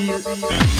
beat.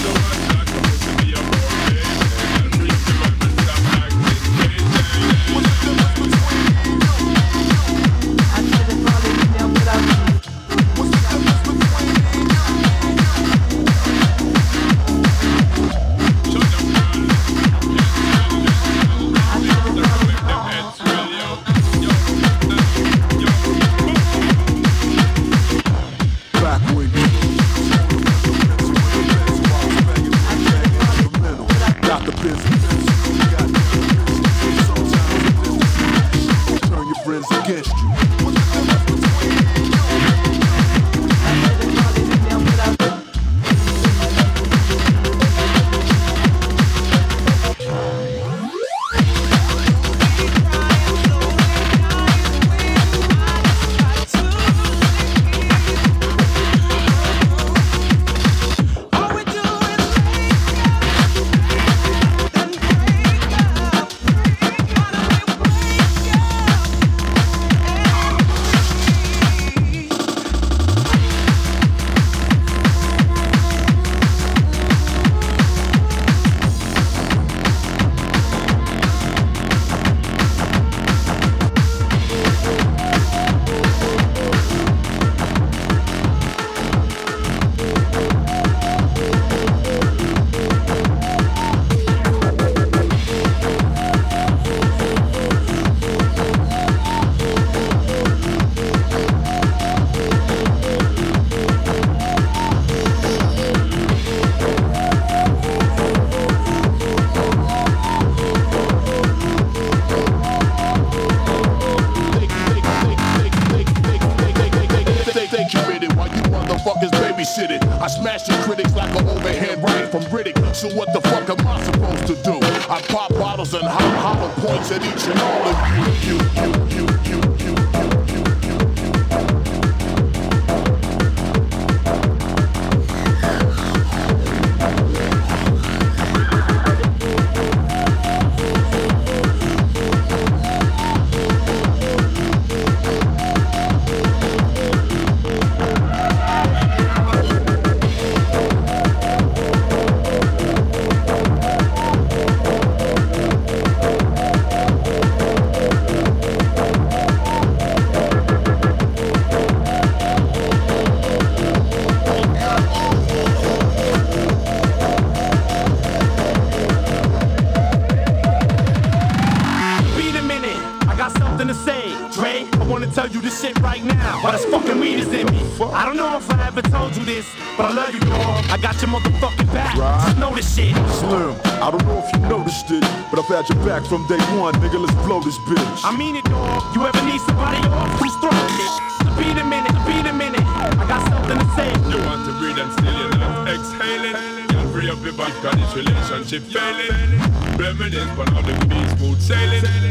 I mean it, dog. You ever need somebody off who's throwing it? Beat a minute, beat a minute. I got something to say. You want to breathe and still you're not exhaling. Can't free up your back, got this relationship failing. Reminisce on all the beats, smooth sailing.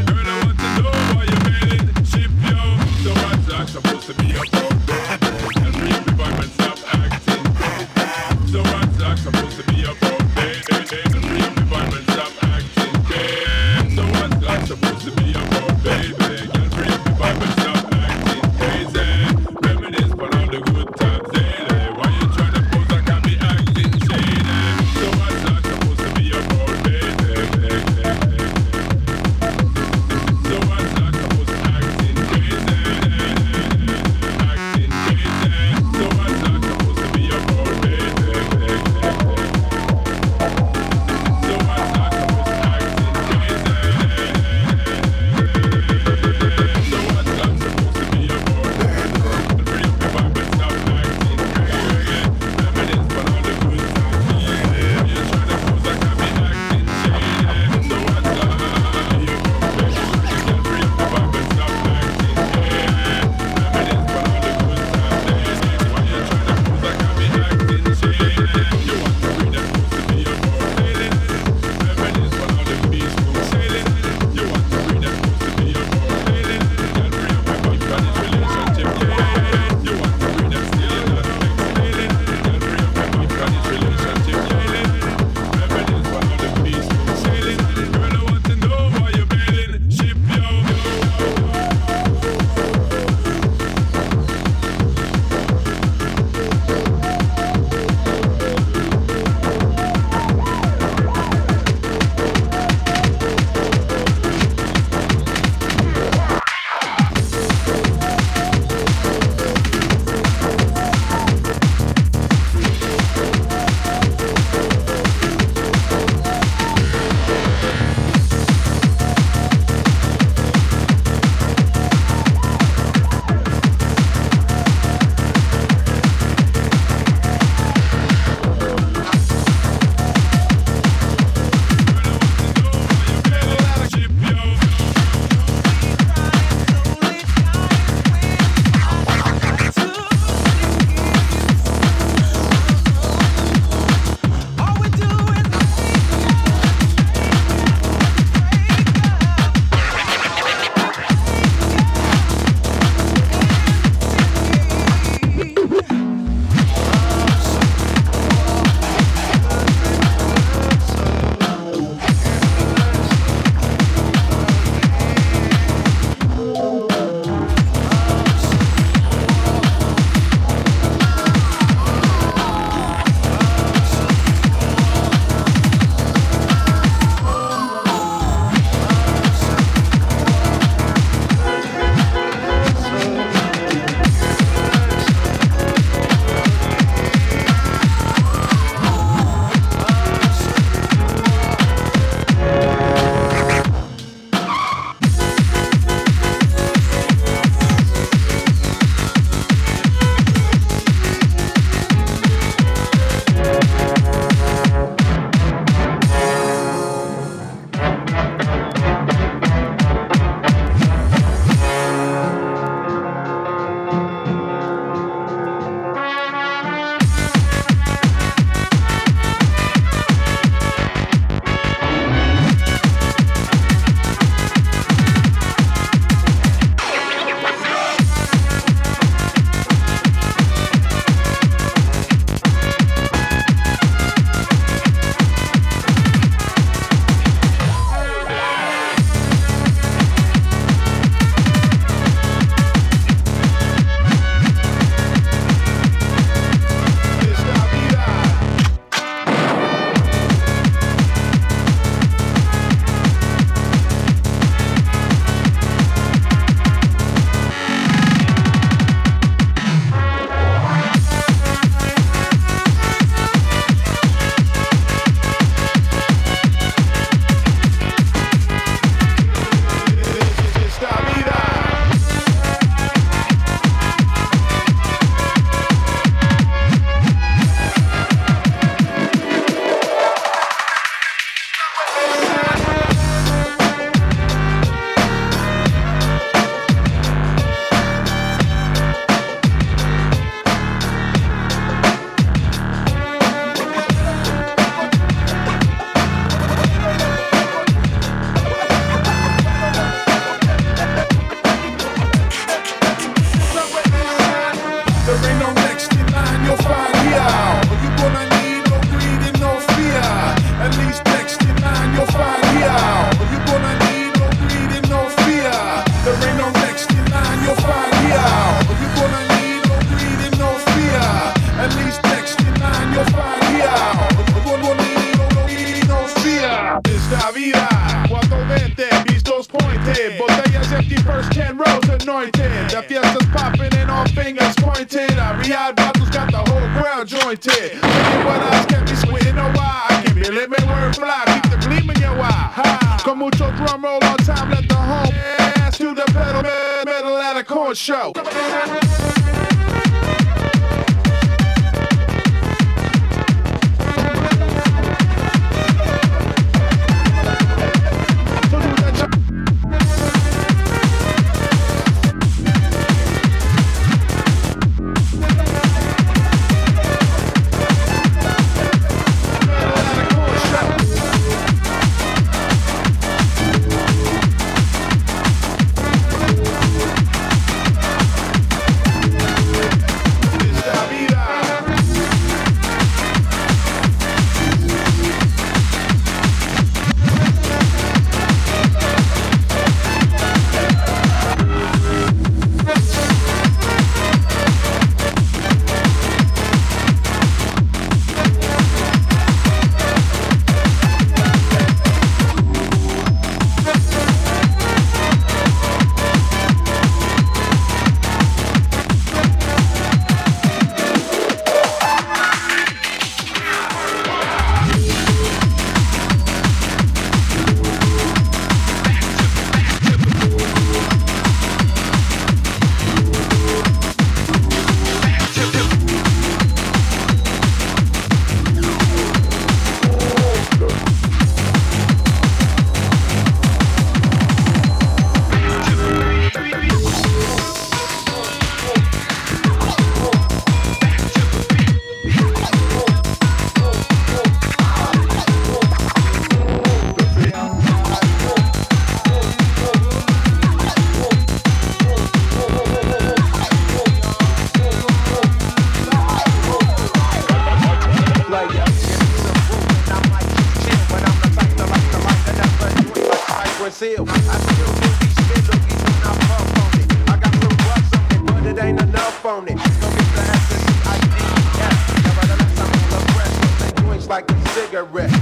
seal. I still do these shit loogies when I puff on it. I got some bucks on it, but it ain't enough on it. Don't get the ass, this is IDF. Nevertheless, I'm on the press, with joints like a cigarette.